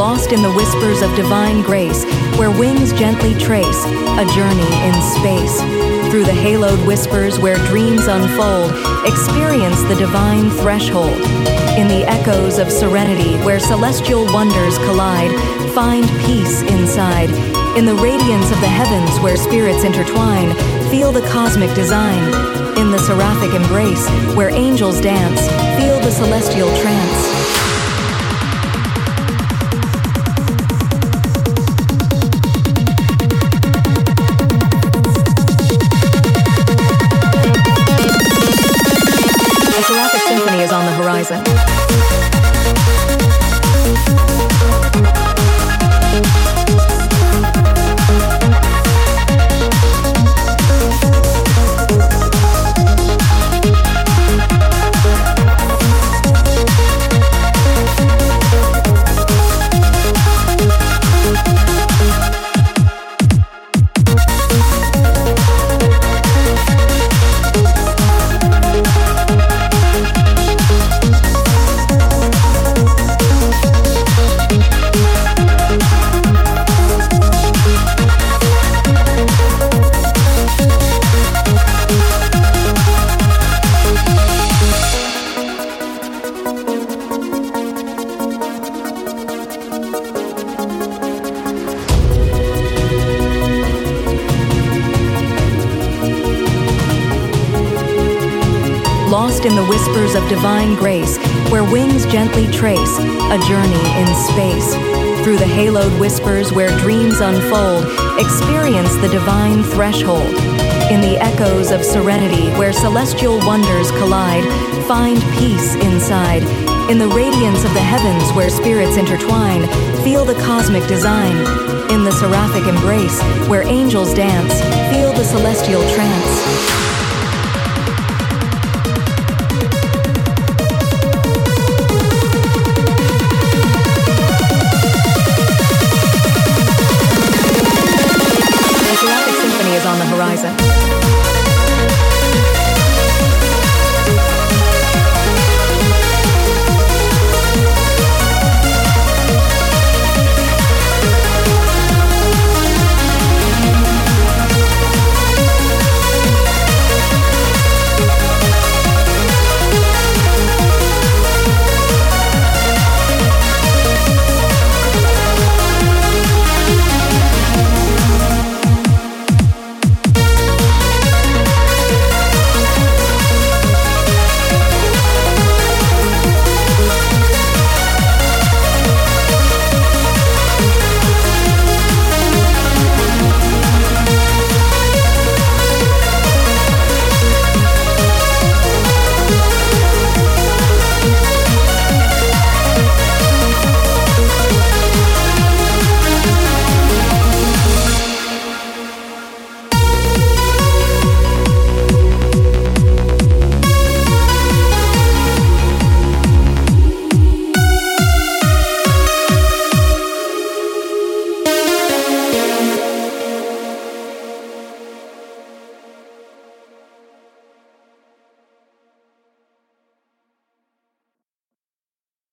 Lost in the whispers of divine grace, where wings gently trace a journey in space. Through the haloed whispers where dreams unfold, experience the divine threshold. In the echoes of serenity where celestial wonders collide, find peace inside. In the radiance of the heavens where spirits intertwine, feel the cosmic design. In the seraphic embrace where angels dance, feel the celestial trance. Is Lost in the whispers of divine grace, where wings gently trace a journey in space. Through the haloed whispers where dreams unfold, experience the divine threshold. In the echoes of serenity where celestial wonders collide, find peace inside. In the radiance of the heavens where spirits intertwine, feel the cosmic design. In the seraphic embrace where angels dance, feel the celestial trance. Horizon.